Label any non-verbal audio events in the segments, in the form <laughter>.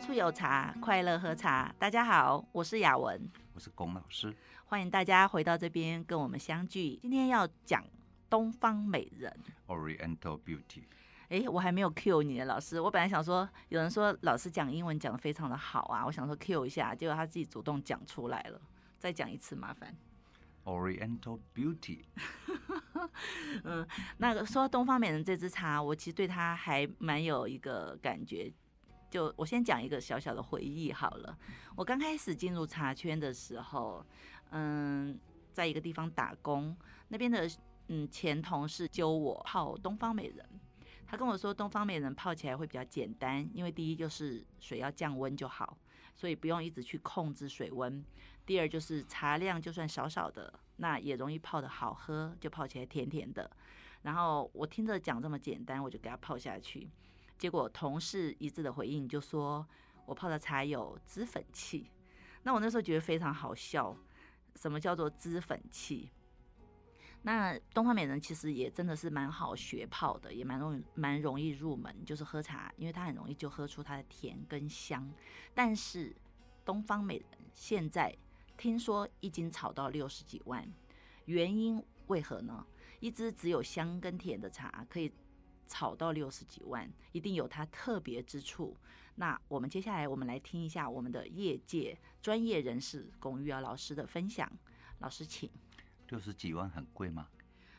开处有茶，快乐喝茶。大家好，我是雅文，我是龚老师，欢迎大家回到这边跟我们相聚。今天要讲东方美人 Oriental Beauty。哎，我还没有 cue 你的老师，我本来想说，有人说老师讲英文讲的非常的好啊，我想说 cue 一下，结果他自己主动讲出来了，再讲一次麻烦。Oriental Beauty。<laughs> 嗯，那个说东方美人这支茶，我其实对它还蛮有一个感觉。就我先讲一个小小的回忆好了。我刚开始进入茶圈的时候，嗯，在一个地方打工，那边的嗯前同事教我泡东方美人。他跟我说，东方美人泡起来会比较简单，因为第一就是水要降温就好，所以不用一直去控制水温。第二就是茶量就算少少的，那也容易泡得好喝，就泡起来甜甜的。然后我听着讲这么简单，我就给他泡下去。结果同事一致的回应就说，我泡的茶有脂粉气。那我那时候觉得非常好笑，什么叫做脂粉气？那东方美人其实也真的是蛮好学泡的，也蛮容易蛮容易入门，就是喝茶，因为它很容易就喝出它的甜跟香。但是东方美人现在听说一斤炒到六十几万，原因为何呢？一支只有香跟甜的茶可以炒到六十几万，一定有它特别之处。那我们接下来我们来听一下我们的业界专业人士龚玉瑶老师的分享，老师请。六十几万很贵吗？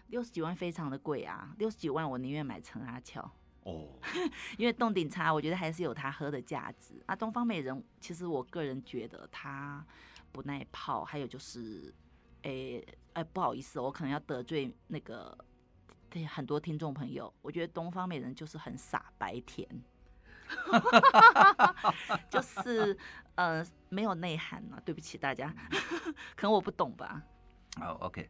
六十几万非常的贵啊！六十几万我宁愿买陈阿俏哦，<laughs> 因为洞顶茶我觉得还是有它喝的价值啊。东方美人其实我个人觉得它不耐泡，还有就是，诶，哎，不好意思，我可能要得罪那个对很多听众朋友，我觉得东方美人就是很傻白甜，<laughs> 就是呃没有内涵啊，对不起大家，<laughs> 可能我不懂吧。好、oh，OK，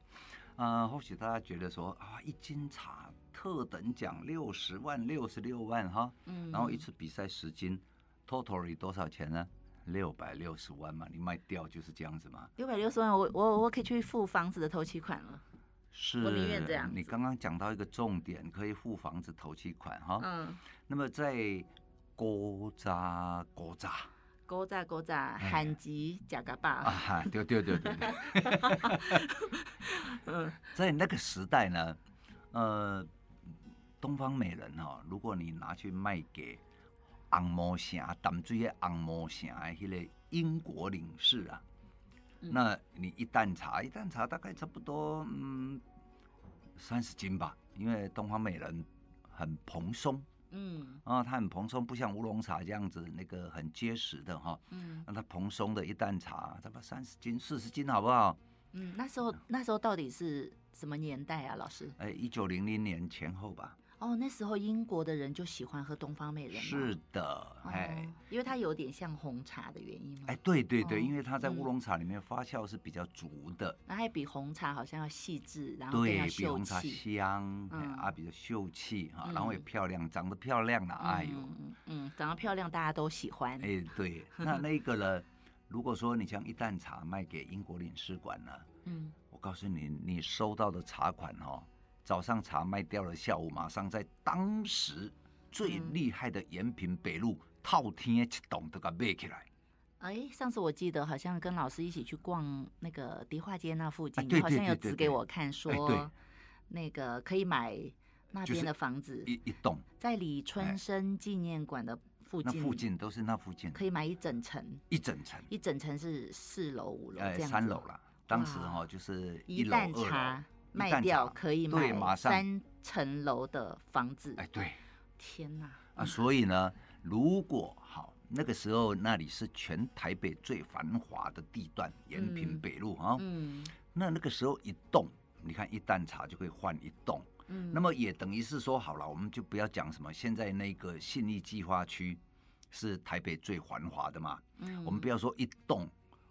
啊、呃，或许大家觉得说啊，一斤茶特等奖六十万、六十六万哈，嗯，然后一次比赛十斤，totally 多少钱呢？六百六十万嘛，你卖掉就是这样子嘛。六百六十万，我我我可以去付房子的头期款了。是。你刚刚讲到一个重点，可以付房子头期款哈。嗯。那么在古早古早。古早古早，韩籍假嘎巴啊！对对对对对。<laughs> 嗯，在那个时代呢，呃，东方美人哈、哦，如果你拿去卖给红毛城、淡水的红毛城的那个英国领事啊，嗯、那你一担茶，一担茶大概差不多嗯三十斤吧，因为东方美人很蓬松。嗯，啊，它很蓬松，不像乌龙茶这样子，那个很结实的哈。嗯，那它蓬松的一担茶，差不多三十斤、四十斤，好不好？嗯，那时候那时候到底是什么年代啊，老师？哎，一九零零年前后吧。哦，那时候英国的人就喜欢喝东方美人。是的，哎、哦，因为它有点像红茶的原因嘛。哎，对对对，哦、因为它在乌龙茶里面发酵是比较足的，那、嗯、还比红茶好像要细致，然后。对，比红茶香，嗯、啊，比较秀气哈，然后也漂亮，长得漂亮了，哎呦，嗯嗯，长得漂亮大家都喜欢。哎，对，<laughs> 那那个呢？如果说你将一担茶卖给英国领事馆呢，嗯，我告诉你，你收到的茶款哈。早上茶卖掉了，下午马上在当时最厉害的延平北路套天一栋都给卖起来。哎，上次我记得好像跟老师一起去逛那个迪化街那附近，你好像有指给我看说，那个可以买那边的房子，一一栋。在李春生纪念馆的附近，那附近都是那附近，可以买一整层，一整层，一整层是四楼五楼这样三楼了。当时哈就是一楼二楼。卖掉可以买三层楼的房子。哎，对，天哪！啊，所以呢，如果好那个时候那里是全台北最繁华的地段，延平北路啊，嗯，那那个时候一栋，你看一担茶就可以换一栋，嗯，那么也等于是说好了，我们就不要讲什么现在那个信义计划区是台北最繁华的嘛，嗯，我们不要说一栋，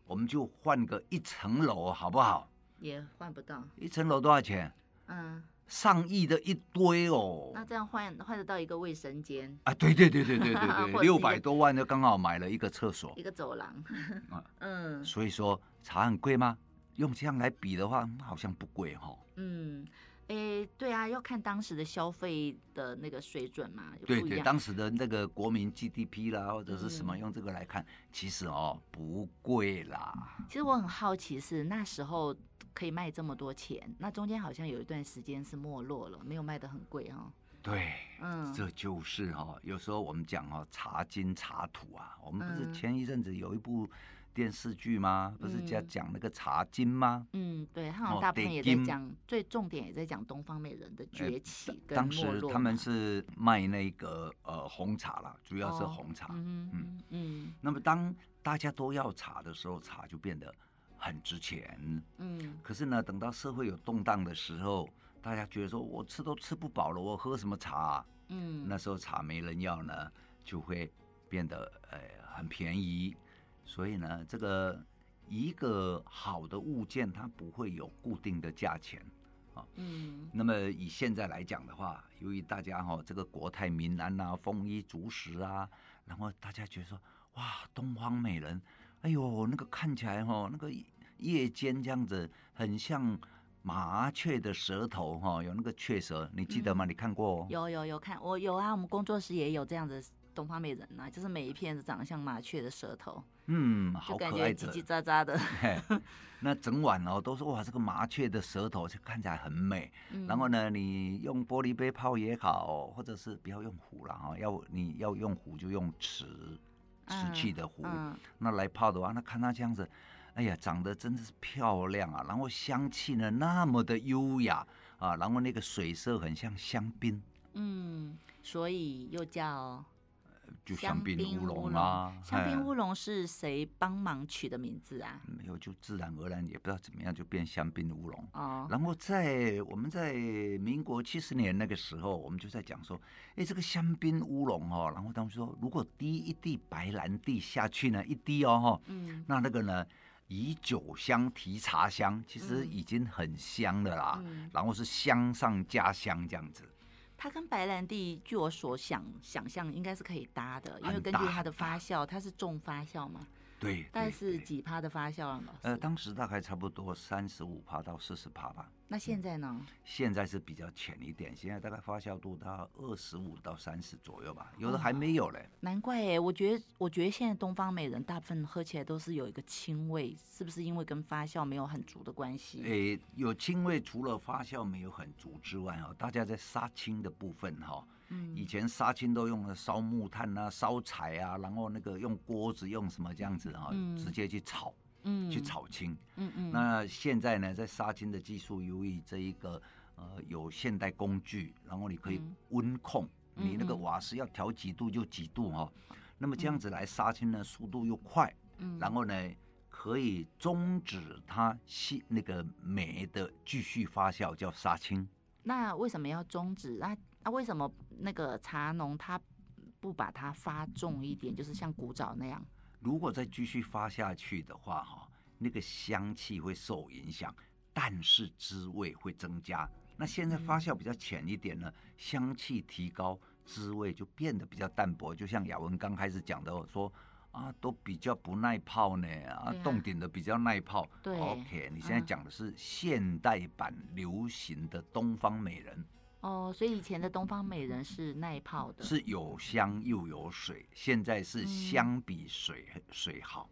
我们就换个一层楼，好不好？也换不到一层楼多少钱？嗯，上亿的一堆哦。那这样换换得到一个卫生间啊？对对对对对对对，<laughs> 六百多万就刚好买了一个厕所，一个走廊。<laughs> 嗯，所以说茶很贵吗？用这样来比的话，好像不贵哈。嗯，哎，对啊，要看当时的消费的那个水准嘛。对对，当时的那个国民 GDP 啦，或者是什么，用这个来看，嗯、其实哦不贵啦。其实我很好奇是那时候可以卖这么多钱，那中间好像有一段时间是没落了，没有卖的很贵哈、哦。对，嗯，这就是哈、哦，有时候我们讲哦，茶金茶土啊，我们不是前一阵子有一部。电视剧吗？不是在讲那个茶金吗？嗯，对，他好像大部分也在讲，哦、最重点也在讲东方美人的崛起。当时他们是卖那个呃红茶啦，主要是红茶。哦、嗯嗯嗯。那么当大家都要茶的时候，茶就变得很值钱。嗯。可是呢，等到社会有动荡的时候，大家觉得说我吃都吃不饱了，我喝什么茶、啊？嗯。那时候茶没人要呢，就会变得呃很便宜。所以呢，这个一个好的物件，它不会有固定的价钱啊。嗯。那么以现在来讲的话，由于大家哈、哦、这个国泰民安啊，丰衣足食啊，然后大家觉得说，哇，东方美人，哎呦，那个看起来哈、哦，那个夜间这样子，很像麻雀的舌头哈、哦，有那个雀舌，你记得吗？嗯、你看过？有有有看，我有啊，我们工作室也有这样子。东方美人呐、啊，就是每一片是长得像麻雀的舌头，嗯，好可爱的，叽叽喳喳的。那整晚哦，都是哇，这个麻雀的舌头就看起来很美。嗯、然后呢，你用玻璃杯泡也好，或者是不要用壶了哈，要你要用壶就用瓷瓷器的壶，嗯嗯、那来泡的话，那看它这样子，哎呀，长得真的是漂亮啊。然后香气呢那么的优雅啊，然后那个水色很像香槟，嗯，所以又叫。就香槟乌龙啦，香槟乌龙是谁帮忙取的名字啊？没有，就自然而然，也不知道怎么样就变香槟乌龙。哦，然后在我们在民国七十年那个时候，我们就在讲说，哎，这个香槟乌龙哦，然后他们说，如果滴一滴白兰地下去呢，一滴哦哈，嗯，那那个呢，以酒香提茶香，其实已经很香的啦，嗯，然后是香上加香这样子。它跟白兰地，据我所想想象，应该是可以搭的，因为根据它的发酵，它是重发酵嘛。对，大概是几趴的发酵了？呃，当时大概差不多三十五趴到四十趴吧。那现在呢？现在是比较浅一点，现在大概发酵度到二十五到三十左右吧，有的还没有嘞。哦、难怪哎，我觉得我觉得现在东方美人大部分喝起来都是有一个清味，是不是因为跟发酵没有很足的关系？诶，有青味，除了发酵没有很足之外，哈，大家在杀青的部分，哈。嗯，以前杀青都用了烧木炭啊、烧柴啊，然后那个用锅子用什么这样子啊，嗯、直接去炒，嗯，去炒青，嗯嗯。那现在呢，在杀青的技术，由于这一个呃有现代工具，然后你可以温控，嗯、你那个瓦斯要调几度就几度哈、那么这样子来杀青呢，速度又快，嗯，然后呢可以终止它细那个酶的继续发酵，叫杀青。那为什么要终止？啊？那、啊、为什么那个茶农他不把它发重一点，就是像古早那样？如果再继续发下去的话，哈，那个香气会受影响，但是滋味会增加。那现在发酵比较浅一点呢，嗯、香气提高，滋味就变得比较淡薄。就像雅文刚开始讲的说啊，都比较不耐泡呢，啊，冻顶的比较耐泡。对，OK，你现在讲的是现代版流行的东方美人。哦，所以以前的东方美人是耐泡的，是有香又有水。现在是香比水、嗯、水好。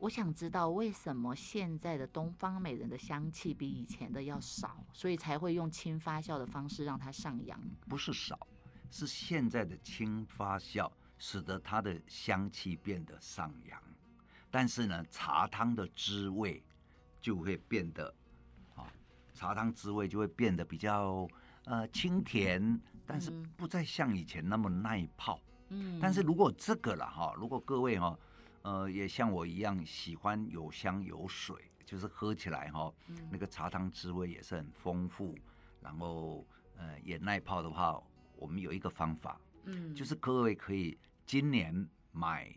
我想知道为什么现在的东方美人的香气比以前的要少，所以才会用轻发酵的方式让它上扬。不是少，是现在的轻发酵使得它的香气变得上扬，但是呢，茶汤的滋味就会变得啊，茶汤滋味就会变得比较。呃，清甜，但是不再像以前那么耐泡。嗯，但是如果这个了哈，如果各位哈，呃，也像我一样喜欢有香有水，就是喝起来哈，那个茶汤滋味也是很丰富，然后呃也耐泡的话，我们有一个方法，嗯，就是各位可以今年买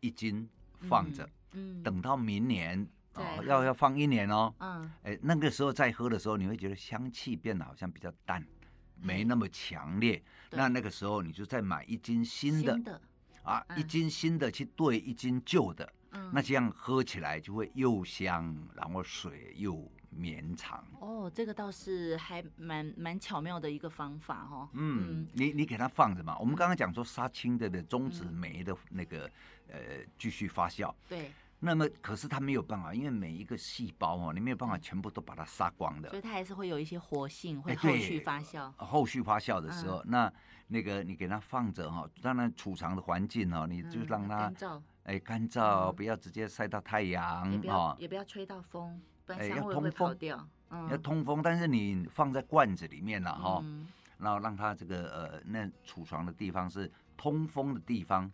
一斤放着，嗯，等到明年。哦，要要放一年哦。嗯，哎、欸，那个时候再喝的时候，你会觉得香气变得好像比较淡，嗯、没那么强烈。对那那个时候你就再买一斤新的，新的啊，嗯、一斤新的去兑一斤旧的，嗯，那这样喝起来就会又香，然后水又绵长。哦，这个倒是还蛮蛮巧妙的一个方法哦。嗯，嗯你你给它放着嘛。我们刚刚讲说杀青的的中子酶的那个、嗯、呃继续发酵。对。那么可是它没有办法，因为每一个细胞哦，你没有办法全部都把它杀光的。所以它还是会有一些活性，会后续发酵。欸、后续发酵的时候，嗯、那那个你给它放着哈，当然储藏的环境哦，你就让它干燥，哎，干燥，不要直接晒到太阳，也不要也不要吹到风，不然香味会跑掉。嗯、要通风，但是你放在罐子里面了哈，嗯、然后让它这个呃那储藏的地方是通风的地方，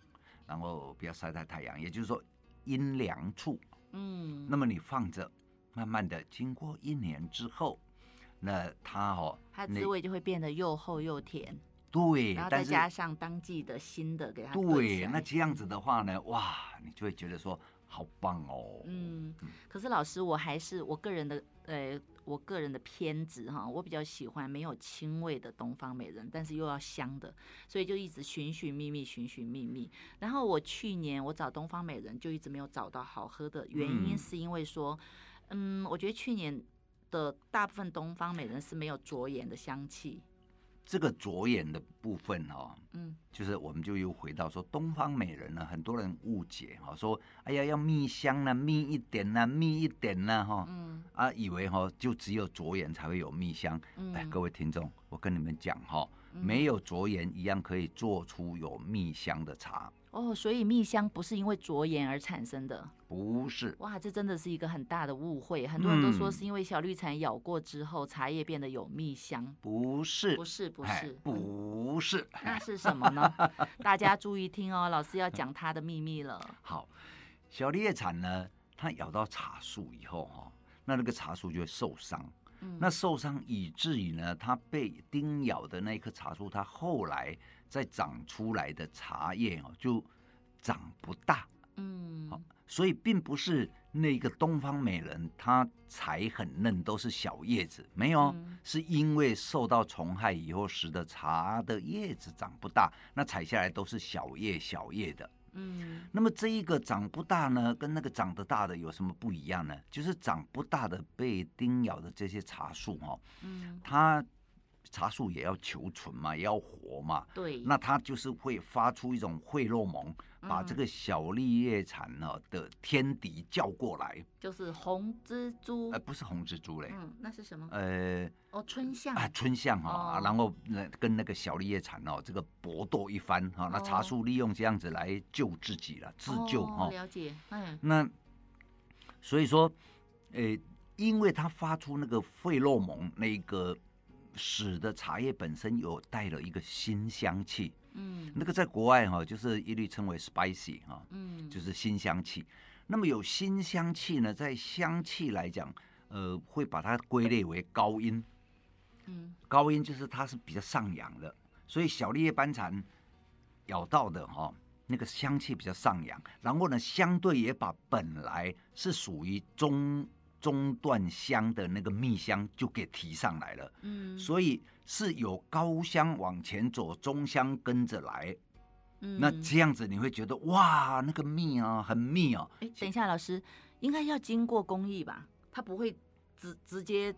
然后不要晒在太阳，也就是说。阴凉处，嗯，那么你放着，慢慢的经过一年之后，那它哦，它滋味就会变得又厚又甜，对，然后再加上当季的新的给它，对，那这样子的话呢，哇，你就会觉得说。好棒哦！嗯，可是老师，我还是我个人的，呃，我个人的偏执哈，我比较喜欢没有青味的东方美人，但是又要香的，所以就一直寻寻觅觅，寻寻觅觅。然后我去年我找东方美人，就一直没有找到好喝的，原因是因为说，嗯，我觉得去年的大部分东方美人是没有着眼的香气。这个着眼的部分哈，嗯，就是我们就又回到说东方美人呢，很多人误解哈，说哎呀要蜜香呢，蜜一点呢，蜜一点呢，哈，嗯，啊以为哈就只有着眼才会有蜜香，哎，各位听众，我跟你们讲哈，没有着眼一样可以做出有蜜香的茶。哦，所以蜜香不是因为着眼而产生的，不是。哇，这真的是一个很大的误会。很多人都说是因为小绿蝉咬过之后，茶叶变得有蜜香，不是，不是，不是，不是。那是什么呢？<laughs> 大家注意听哦，老师要讲它的秘密了。<laughs> 好，小绿叶蝉呢，它咬到茶树以后哈，那那个茶树就会受伤。嗯，那受伤以至于呢，它被叮咬的那棵茶树，它后来。再长出来的茶叶哦，就长不大，嗯，好，所以并不是那个东方美人它才很嫩，都是小叶子，没有，是因为受到虫害以后使得茶的叶子长不大，那采下来都是小叶小叶的，嗯，那么这一个长不大呢，跟那个长得大的有什么不一样呢？就是长不大的被叮咬的这些茶树哈，嗯，它。茶树也要求存嘛，也要活嘛。对。那它就是会发出一种费洛蒙，嗯、把这个小绿叶蝉呢的天敌叫过来。就是红蜘蛛。呃，不是红蜘蛛嘞。嗯，那是什么？呃，哦，春象。啊，春象哈，哦、然后那跟那个小绿叶蝉哦，这个搏斗一番哈。哦、那茶树利用这样子来救自己了，自救哈。哦、了解。嗯。那所以说，呃，因为它发出那个费洛蒙，那个。使得茶叶本身有带了一个新香气，嗯，那个在国外哈，就是一律称为 spicy 哈，嗯，就是新香气。那么有新香气呢，在香气来讲，呃，会把它归类为高音，嗯，高音就是它是比较上扬的，所以小绿叶斑蝉咬到的哈，那个香气比较上扬，然后呢，相对也把本来是属于中。中段香的那个蜜香就给提上来了，嗯，所以是有高香往前走，中香跟着来，嗯，那这样子你会觉得哇，那个蜜啊，很蜜哦。哎，等一下，老师应该要经过工艺吧？它不会直直接。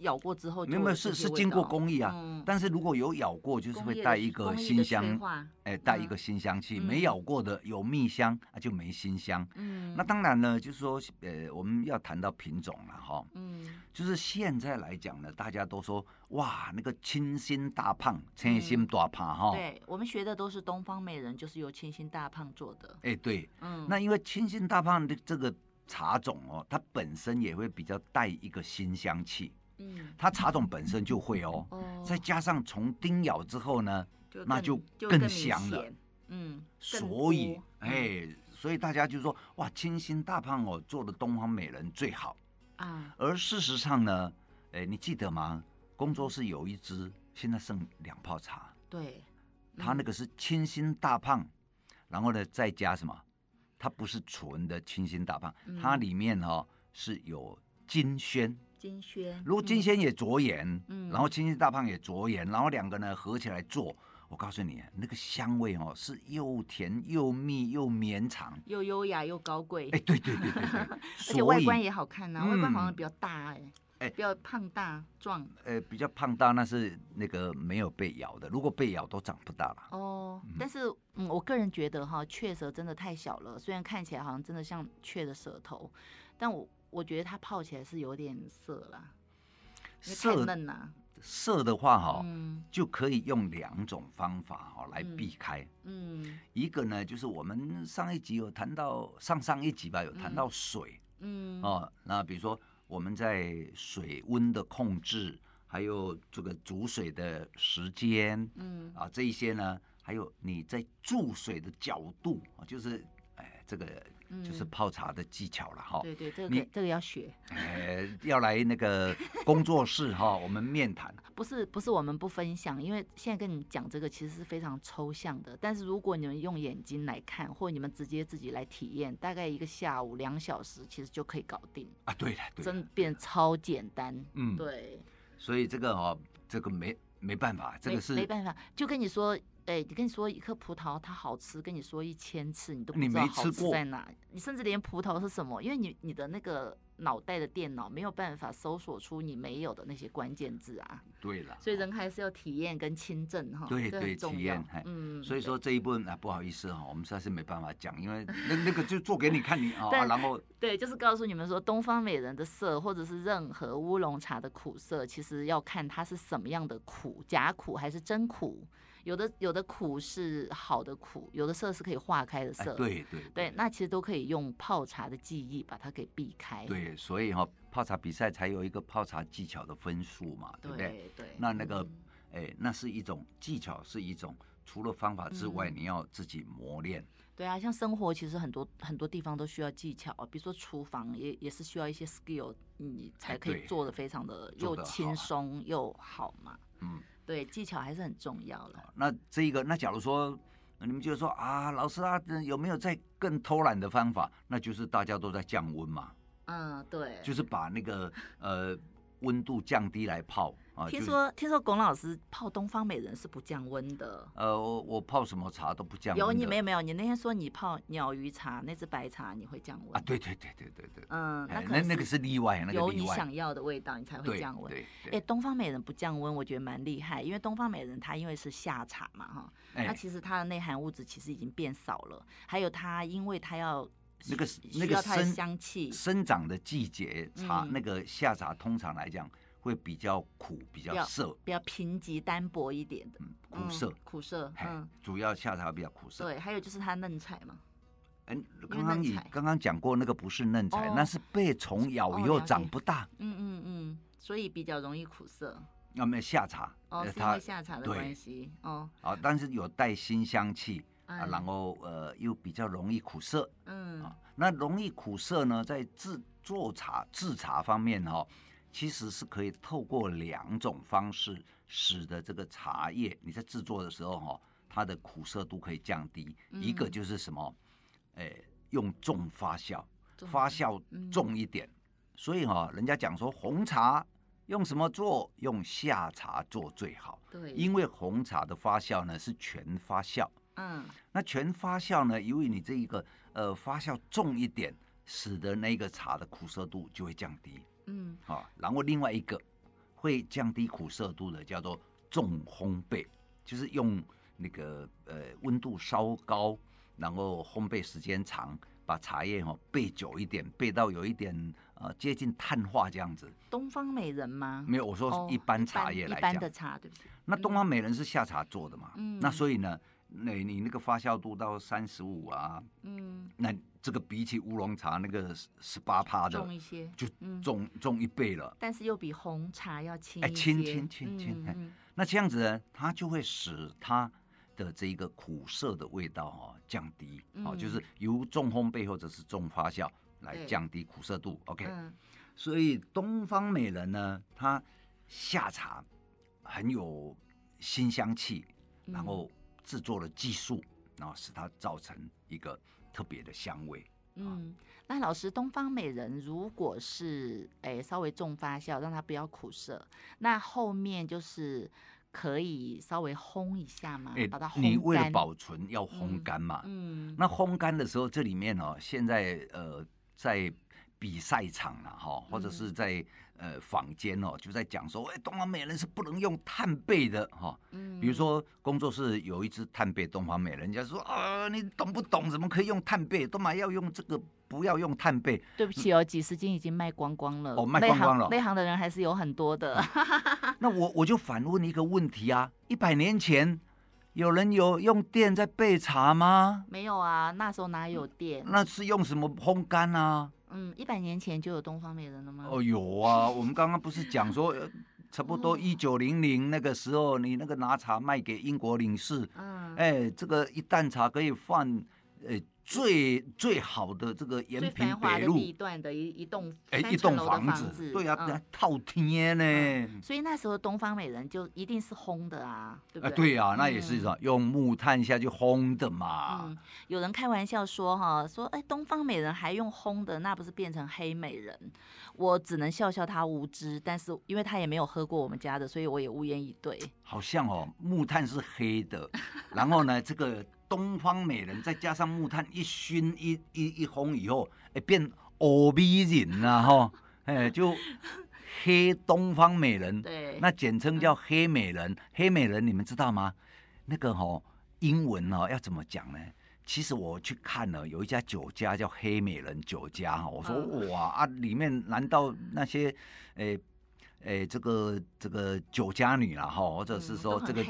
咬过之后，没有是是经过工艺啊，嗯、但是如果有咬过，就是会带一个新香，哎，带一个新香气。嗯、没咬过的有蜜香啊，就没新香。嗯，那当然呢，就是说，呃，我们要谈到品种了哈。嗯，就是现在来讲呢，大家都说哇，那个清新大胖，清新大胖哈。对，我们学的都是东方美人，就是由清新大胖做的。哎，对，嗯，那因为清新大胖的这个茶种哦，它本身也会比较带一个新香气。嗯，它茶种本身就会哦，哦再加上虫叮咬之后呢，就那就更香了。嗯，所以哎，所以大家就说哇，清新大胖哦做的东方美人最好啊。而事实上呢，哎，你记得吗？工作室有一支，现在剩两泡茶。对，它那个是清新大胖，然后呢再加什么？它不是纯的清新大胖，它里面哈、哦、是有金萱。金萱，如果金萱也着眼，嗯，然后青心大胖也着眼，然后两个呢合起来做，我告诉你，那个香味哦是又甜又密又绵长，又优雅又高贵。哎，对对对对对，<laughs> 而且外观也好看呐，外观好像比较大哎。哎比较胖大壮。呃，比较胖大那是那个没有被咬的，如果被咬都长不大了。哦，但是嗯，我个人觉得哈，雀舌真的太小了，虽然看起来好像真的像雀的舌头，但我我觉得它泡起来是有点涩啦，涩太嫩啦。涩的话哈，嗯，就可以用两种方法哈来避开。嗯，一个呢就是我们上一集有谈到，上上一集吧有谈到水。嗯，哦，那比如说我们在水温的控制，还有这个煮水的时间，嗯，啊这一些呢，还有你在注水的角度啊，就是哎这个。就是泡茶的技巧了哈、嗯。对对，这个你这个要学。<laughs> 呃，要来那个工作室哈，<laughs> 我们面谈。不是不是，我们不分享，因为现在跟你讲这个其实是非常抽象的。但是如果你们用眼睛来看，或你们直接自己来体验，大概一个下午两小时，其实就可以搞定啊。对的，对，真变超简单。嗯，对。所以这个哦，这个没没办法，这个是没，没办法，就跟你说。哎，你跟你说一颗葡萄它好吃，跟你说一千次你都不知道好吃在哪。你，你甚至连葡萄是什么，因为你你的那个脑袋的电脑没有办法搜索出你没有的那些关键字啊。对了，所以人还是要体验跟亲证哈。对对，体验。嗯，所以说这一部分啊，不好意思哈，我们实在是没办法讲，因为那那个就做给你看你啊，<laughs> 然后对，就是告诉你们说，东方美人的色或者是任何乌龙茶的苦涩，其实要看它是什么样的苦，假苦还是真苦。有的有的苦是好的苦，有的涩是可以化开的涩。哎、对对对，那其实都可以用泡茶的技艺把它给避开。对，所以哈、哦，泡茶比赛才有一个泡茶技巧的分数嘛，对不对？对，对那那个，哎、嗯，那是一种技巧，是一种除了方法之外，你要自己磨练。对啊，像生活其实很多很多地方都需要技巧，比如说厨房也也是需要一些 skill，你才可以做的非常的又轻松又好嘛。嗯。对，技巧还是很重要的。那这一个，那假如说你们就说啊，老师啊，有没有再更偷懒的方法？那就是大家都在降温嘛。嗯，对，就是把那个呃温度降低来泡啊。听说听说龚老师泡东方美人是不降温的。呃，我我泡什么茶都不降温。有你没有没有？你那天说你泡鸟鱼茶那只白茶你会降温啊？对对对对对对。嗯，那那那个是例外，那个有你想要的味道你才会降温。对。哎，东方美人不降温，我觉得蛮厉害，因为东方美人它因为是夏茶嘛哈，那其实它的内含物质其实已经变少了，还有它因为它要那个那个生香气。生长的季节茶，那个夏茶通常来讲。会比较苦，比较涩，比较贫瘠单薄一点的，嗯，苦涩，苦涩，嗯，主要夏茶比较苦涩。对，还有就是它嫩采嘛。嗯，刚刚你刚刚讲过那个不是嫩采，那是被虫咬以后长不大。嗯嗯嗯，所以比较容易苦涩。那么夏茶，哦，是因为夏茶的关系，哦，啊，但是有带新香气啊，然后呃又比较容易苦涩。嗯，啊，那容易苦涩呢，在制做茶制茶方面哈。其实是可以透过两种方式，使得这个茶叶你在制作的时候哈，它的苦涩度可以降低。嗯、一个就是什么，诶，用重发酵，发酵重一点。嗯、所以哈，人家讲说红茶用什么做？用夏茶做最好。对，因为红茶的发酵呢是全发酵。嗯，那全发酵呢，由于你这一个呃发酵重一点，使得那个茶的苦涩度就会降低。嗯，好，然后另外一个会降低苦涩度的叫做重烘焙，就是用那个呃温度稍高，然后烘焙时间长，把茶叶哈焙久一点，焙到有一点呃接近碳化这样子。东方美人吗？没有，我说一般茶叶来讲，一般的茶对不对？那东方美人是夏茶做的嘛？嗯，那所以呢，那你那个发酵度到三十五啊，嗯，那。这个比起乌龙茶那个十八趴的重一些，就重重一倍了。但是又比红茶要轻。哎，轻轻轻轻。那这样子呢，它就会使它的这一个苦涩的味道哈降低。哦，就是由重烘焙或者是重发酵来降低苦涩度。OK。所以东方美人呢，它下茶很有新香气，然后制作的技术，然后使它造成一个。特别的香味，嗯，那老师，东方美人如果是诶稍微重发酵，让它不要苦涩，那后面就是可以稍微烘一下嘛，把它烘干。你为了保存要烘干嘛，嗯，那烘干的时候，这里面哦，现在呃在比赛场了哈，或者是在呃坊间哦，就在讲说，哎，东方美人是不能用炭焙的哈。嗯，比如说工作室有一支炭焙东方美人，人家说啊，你懂不懂？怎么可以用炭焙？干嘛要用这个，不要用炭焙。对不起哦，几十斤已经卖光光了。哦，卖光光了。内行的人还是有很多的。那我我就反问一个问题啊，一百年前有人有用电在焙茶吗？没有啊，那时候哪有电？那是用什么烘干啊？嗯，一百年前就有东方美人了吗？哦，有啊，我们刚刚不是讲说，差不多一九零零那个时候，你那个拿茶卖给英国领事，嗯，哎，这个一担茶可以换，呃。最最好的这个延平北路地段的一一栋哎一栋房子，对啊，嗯、透天呢、嗯。所以那时候东方美人就一定是烘的啊，对不对？啊对啊，那也是一种用木炭下去烘的嘛。嗯，有人开玩笑说哈，说哎东方美人还用烘的，那不是变成黑美人？我只能笑笑他无知，但是因为他也没有喝过我们家的，所以我也无言以对。好像哦，木炭是黑的，然后呢这个。东方美人再加上木炭一熏一一一烘以后，哎，变欧美人了哈，<laughs> 哎，就黑东方美人，对，那简称叫黑美人。黑美人你们知道吗？那个哈英文哦要怎么讲呢？其实我去看了，有一家酒家叫黑美人酒家哈，我说哇啊，里面难道那些哎哎这个这个酒家女啦哈，或者是说这个。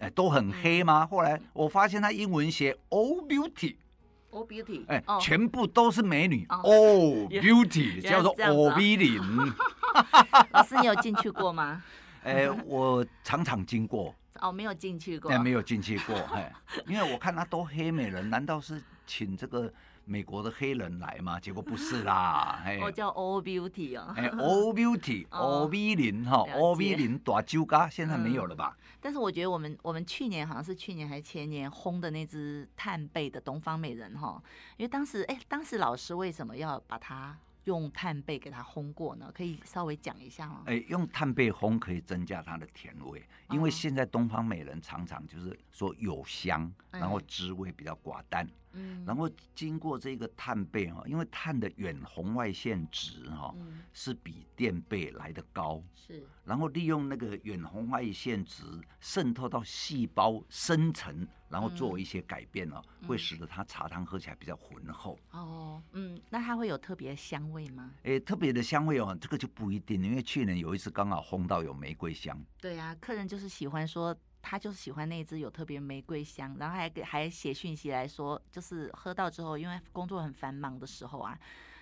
哎，都很黑吗？后来我发现他英文写 all beauty，all beauty，哎，全部都是美女，all beauty 叫做 all 美人。<laughs> 老师，你有进去过吗？<laughs> 哎，我常常经过。哦，没有进去过。哎，没有进去过，哎，因为我看他都黑美人，难道是请这个？美国的黑人来嘛？<laughs> 结果不是啦，我、哦、叫 All Beauty 哦，哎，All Beauty，All 美人哈，All 美人大酒家现在没有了吧？嗯、但是我觉得我们我们去年好像是去年还是前年烘的那只炭焙的东方美人哈，因为当时哎，当时老师为什么要把它？用炭焙给它烘过呢，可以稍微讲一下吗？哎，用炭焙烘可以增加它的甜味，因为现在东方美人常常就是说有香，然后滋味比较寡淡。嗯，然后经过这个炭焙哈，因为碳的远红外线值哈是比电焙来的高，是，然后利用那个远红外线值渗透到细胞深层。然后做一些改变哦，嗯、会使得它茶汤喝起来比较浑厚。哦，嗯，那它会有特别的香味吗？诶，特别的香味哦，这个就不一定，因为去年有一次刚好烘到有玫瑰香。对啊，客人就是喜欢说，他就是喜欢那一支有特别玫瑰香，然后还给还写讯息来说，就是喝到之后，因为工作很繁忙的时候啊，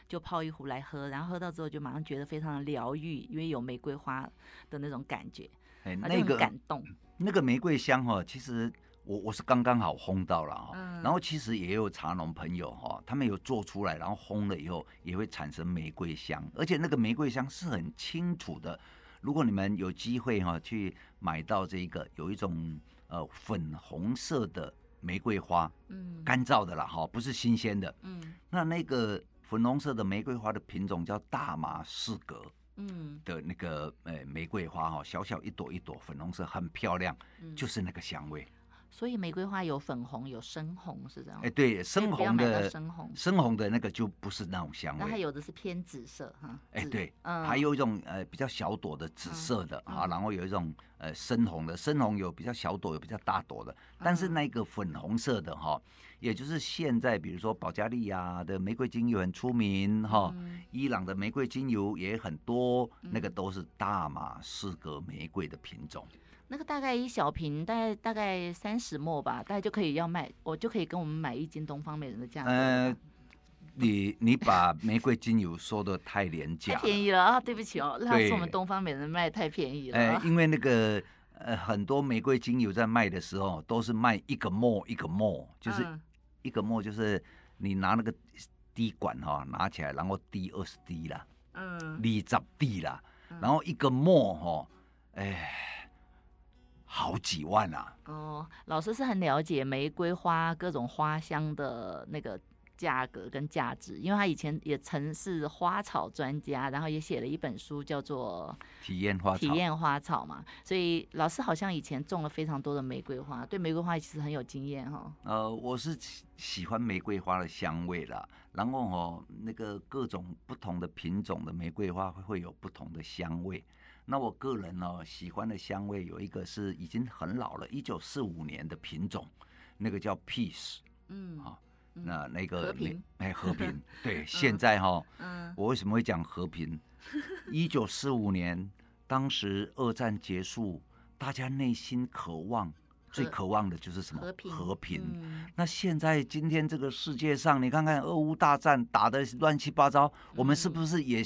就泡一壶来喝，然后喝到之后就马上觉得非常的疗愈，因为有玫瑰花的那种感觉，哎，那个感动。那个玫瑰香哈、哦，其实。我我是刚刚好烘到了哈，嗯、然后其实也有茶农朋友哈，他们有做出来，然后烘了以后也会产生玫瑰香，而且那个玫瑰香是很清楚的。如果你们有机会哈去买到这个有一种呃粉红色的玫瑰花，嗯，干燥的啦哈，不是新鲜的，嗯，那那个粉红色的玫瑰花的品种叫大马士革，嗯。的那个呃玫瑰花哈，小小一朵一朵粉红色，很漂亮，就是那个香味。所以玫瑰花有粉红，有深红，是这样。哎，对，深红的深红，深红的那个就不是那种香味。那它有的是偏紫色哈。哎，对，还有一种呃比较小朵的紫色的啊，然后有一种呃深红的，深红有比较小朵，有比较大朵的。但是那个粉红色的哈，也就是现在比如说保加利亚的玫瑰精油很出名哈，伊朗的玫瑰精油也很多，那个都是大马士革玫瑰的品种。那个大概一小瓶，大概大概三十末吧，大概就可以要卖，我就可以跟我们买一斤东方美人的价格。呃，你你把玫瑰精油说的太廉价，太便宜了啊！对不起哦，<laughs> 那是我们东方美人卖太便宜了。呃，因为那个呃很多玫瑰精油在卖的时候都是卖一个末一个末，就是一个末就是你拿那个滴管哈、哦、拿起来，然后滴二十滴啦，嗯，二十滴啦，然后一个末哈、哦，哎。好几万啊！哦，老师是很了解玫瑰花各种花香的那个价格跟价值，因为他以前也曾是花草专家，然后也写了一本书叫做《体验花草》。体验花草嘛，所以老师好像以前种了非常多的玫瑰花，对玫瑰花其实很有经验哈。呃，我是喜欢玫瑰花的香味啦，然后哦，那个各种不同的品种的玫瑰花会有不同的香味。那我个人呢，喜欢的香味有一个是已经很老了，一九四五年的品种，那个叫 Peace，嗯，好，那那个哎，和平，<laughs> 对，现在哈，嗯，我为什么会讲和平？<laughs> 一九四五年，当时二战结束，大家内心渴望，最渴望的就是什么？和平。和平。那现在今天这个世界上，你看看俄乌大战打的乱七八糟，我们是不是也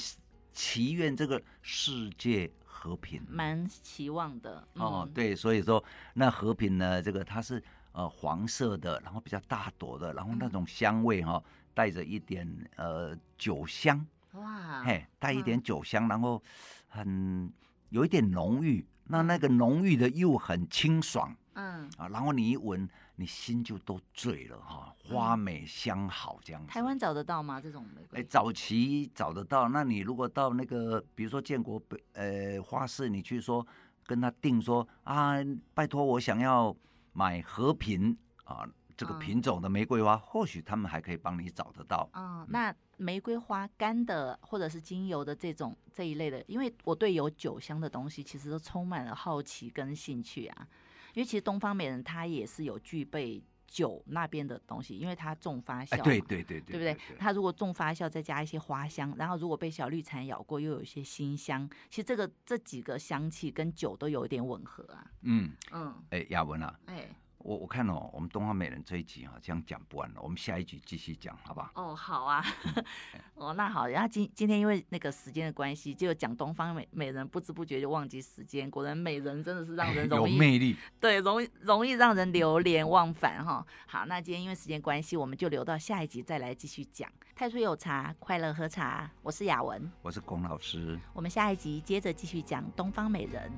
祈愿这个世界？和平，蛮期望的、嗯、哦，对，所以说那和平呢，这个它是呃黄色的，然后比较大朵的，然后那种香味哈、哦，带着一点呃酒香，哇，嘿，带一点酒香，然后很有一点浓郁，那那个浓郁的又很清爽，嗯。啊，然后你一闻。你心就都醉了哈，花美香好这样子。台湾找得到吗？这种玫瑰？哎，早期找得到。那你如果到那个，比如说建国北呃花市，你去说跟他定说啊，拜托我想要买和平啊这个品种的玫瑰花，嗯、或许他们还可以帮你找得到。嗯，那玫瑰花干的或者是精油的这种这一类的，因为我对有酒香的东西其实都充满了好奇跟兴趣啊。因为其实东方美人它也是有具备酒那边的东西，因为它重发酵，对对对对，对不对？它如果重发酵再加一些花香，然后如果被小绿蝉咬过，又有一些辛香，其实这个这几个香气跟酒都有一点吻合啊。嗯嗯，哎，雅文啊，哎。我我看哦，我们东方美人这一集哈，这样讲不完了，我们下一集继续讲，好不好？哦，好啊。<laughs> 哦，那好，然后今今天因为那个时间的关系，就讲东方美美人，不知不觉就忘记时间。果然美人真的是让人容 <laughs> 易有魅力，<laughs> 对，容易容易让人流连忘返哈。好，那今天因为时间关系，我们就留到下一集再来继续讲。太初有茶，快乐喝茶。我是雅文，我是龚老师。我们下一集接着继续讲东方美人。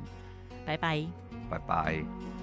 拜拜，拜拜。